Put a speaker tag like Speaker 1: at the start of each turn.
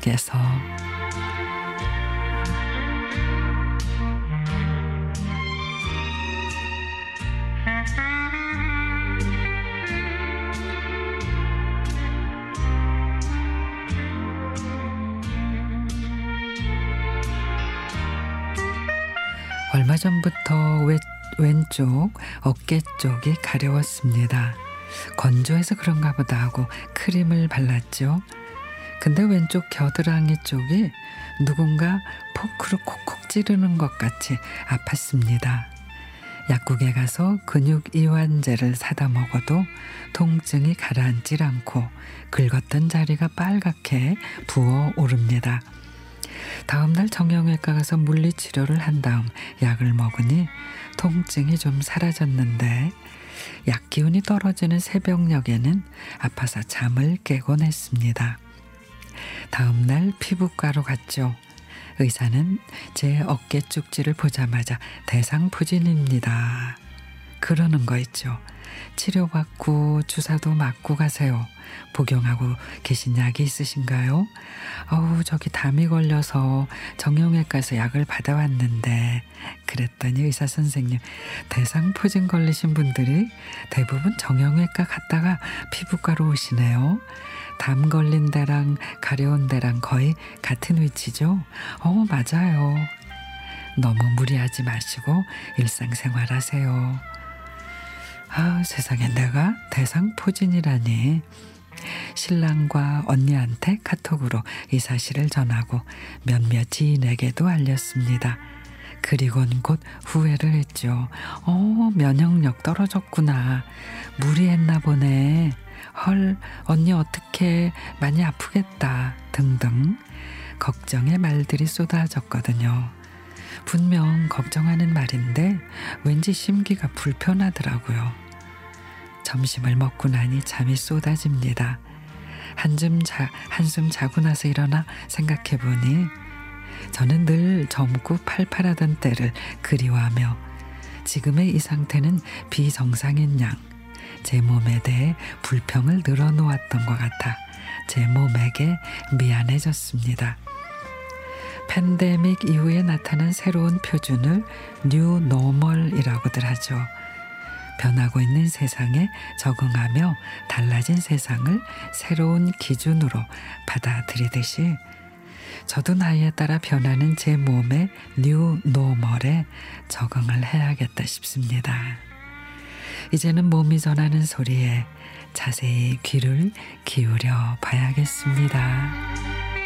Speaker 1: 쪽에서 얼마 전부터 왼, 왼쪽 어깨 쪽이 가려웠습니다. 건조해서 그런가 보다 하고 크림을 발랐죠. 근데 왼쪽 겨드랑이 쪽이 누군가 포크로 콕콕 찌르는 것 같이 아팠습니다. 약국에 가서 근육 이완제를 사다 먹어도 통증이 가라앉질 않고 긁었던 자리가 빨갛게 부어 오릅니다. 다음날 정형외과 가서 물리치료를 한 다음 약을 먹으니 통증이 좀 사라졌는데 약 기운이 떨어지는 새벽녘에는 아파서 잠을 깨곤 했습니다. 다음날 피부과로 갔죠. 의사는 제 어깨 쪽지를 보자마자 대상포진입니다. 그러는 거 있죠. 치료받고 주사도 맞고 가세요. 복용하고 계신 약이 있으신가요? 어우, 저기 담이 걸려서 정형외과에서 약을 받아왔는데 그랬더니 의사 선생님 대상포진 걸리신 분들이 대부분 정형외과 갔다가 피부과로 오시네요. 담 걸린 데랑 가려운 데랑 거의 같은 위치죠? 어, 맞아요. 너무 무리하지 마시고 일상생활 하세요. 아, 세상에 내가 대상 포진이라니. 신랑과 언니한테 카톡으로 이 사실을 전하고 몇몇 지인에게도 알렸습니다. 그리곤 곧 후회를 했죠. 어, 면역력 떨어졌구나. 무리했나 보네. 헐, 언니 어떻게 많이 아프겠다. 등등. 걱정의 말들이 쏟아졌거든요. 분명 걱정하는 말인데 왠지 심기가 불편하더라고요. 점심을 먹고 나니 잠이 쏟아집니다. 한숨 자, 한숨 자고 나서 일어나 생각해 보니 저는 늘 젊고 팔팔하던 때를 그리워하며 지금의 이 상태는 비정상인 양 제 몸에 대해 불평을 늘어놓았던 것 같아 제 몸에게 미안해졌습니다. 팬데믹 이후에 나타난 새로운 표준을 new normal이라고들 하죠. 변하고 있는 세상에 적응하며 달라진 세상을 새로운 기준으로 받아들이듯이 저도 나이에 따라 변하는 제 몸의 new normal에 적응을 해야겠다 싶습니다. 이제는 몸이 전하는 소리에 자세히 귀를 기울여 봐야겠습니다.